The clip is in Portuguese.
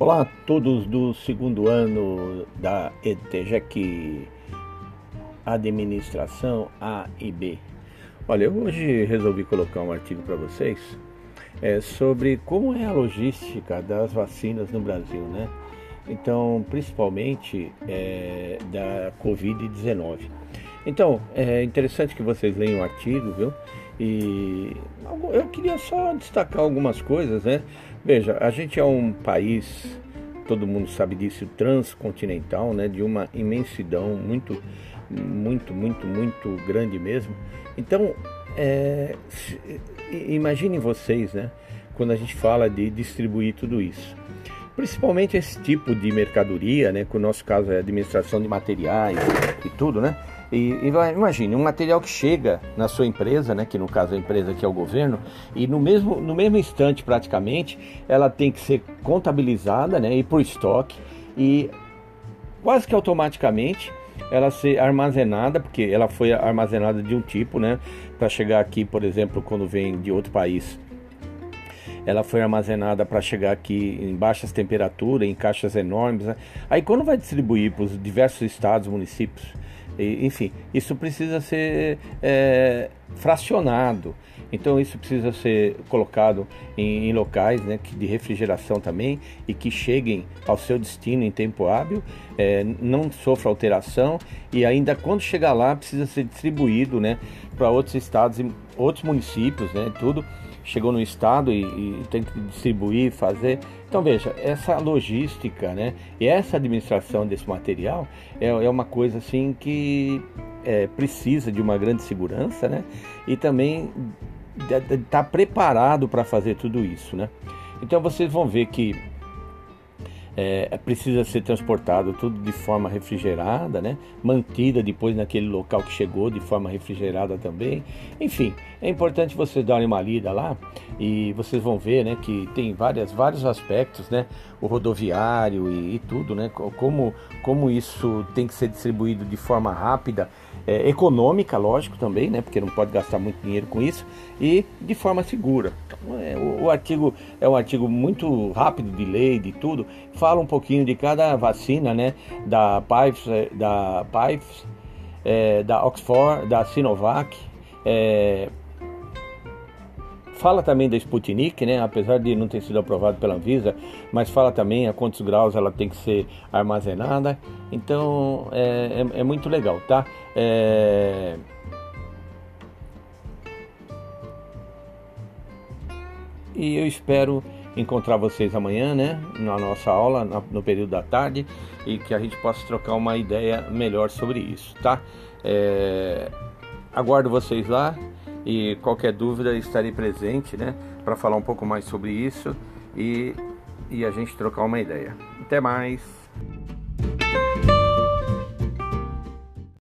Olá a todos do segundo ano da ETGEC Administração A e B. Olha, hoje resolvi colocar um artigo para vocês é, sobre como é a logística das vacinas no Brasil, né? Então, principalmente é, da Covid-19. Então, é interessante que vocês leiam o artigo, viu? E eu queria só destacar algumas coisas, né? Veja, a gente é um país, todo mundo sabe disso, transcontinental, né? De uma imensidão muito, muito, muito, muito grande mesmo. Então, é, imaginem vocês, né? Quando a gente fala de distribuir tudo isso. Principalmente esse tipo de mercadoria, né? Que no nosso caso é administração de materiais e tudo, né? E, e imagine, um material que chega na sua empresa, né, que no caso a empresa que é o governo, e no mesmo, no mesmo instante praticamente, ela tem que ser contabilizada, né, ir para o estoque e quase que automaticamente ela ser armazenada, porque ela foi armazenada de um tipo, né, para chegar aqui, por exemplo, quando vem de outro país. Ela foi armazenada para chegar aqui em baixas temperaturas, em caixas enormes. Né? Aí quando vai distribuir para os diversos estados, municípios, enfim, isso precisa ser é, fracionado. Então isso precisa ser colocado em, em locais né, de refrigeração também e que cheguem ao seu destino em tempo hábil, é, não sofra alteração e ainda quando chegar lá precisa ser distribuído né, para outros estados e outros municípios, né, tudo chegou no estado e, e, tem que distribuir, fazer. Então veja, essa logística, né, e essa administração desse material é, é uma coisa assim que é, precisa de uma grande segurança, né, e também estar tá preparado para fazer tudo isso, né. Então vocês vão ver que é, precisa ser transportado tudo de forma refrigerada, né? mantida depois naquele local que chegou de forma refrigerada também. Enfim, é importante vocês darem uma lida lá e vocês vão ver né, que tem várias, vários aspectos, né? o rodoviário e, e tudo, né? como, como isso tem que ser distribuído de forma rápida é, econômica, lógico também, né? Porque não pode gastar muito dinheiro com isso e de forma segura. É, o, artigo é um artigo muito rápido de lei, de tudo. Fala um pouquinho de cada vacina, né? Da Pfizer, é, da Pfizer, é, da Oxford, da Sinovac. É, Fala também da Sputnik, né? apesar de não ter sido aprovado pela Anvisa, mas fala também a quantos graus ela tem que ser armazenada. Então é, é, é muito legal, tá? É... E eu espero encontrar vocês amanhã, né? Na nossa aula, no período da tarde, e que a gente possa trocar uma ideia melhor sobre isso, tá? É... Aguardo vocês lá e qualquer dúvida estarei presente, né, para falar um pouco mais sobre isso e, e a gente trocar uma ideia. Até mais!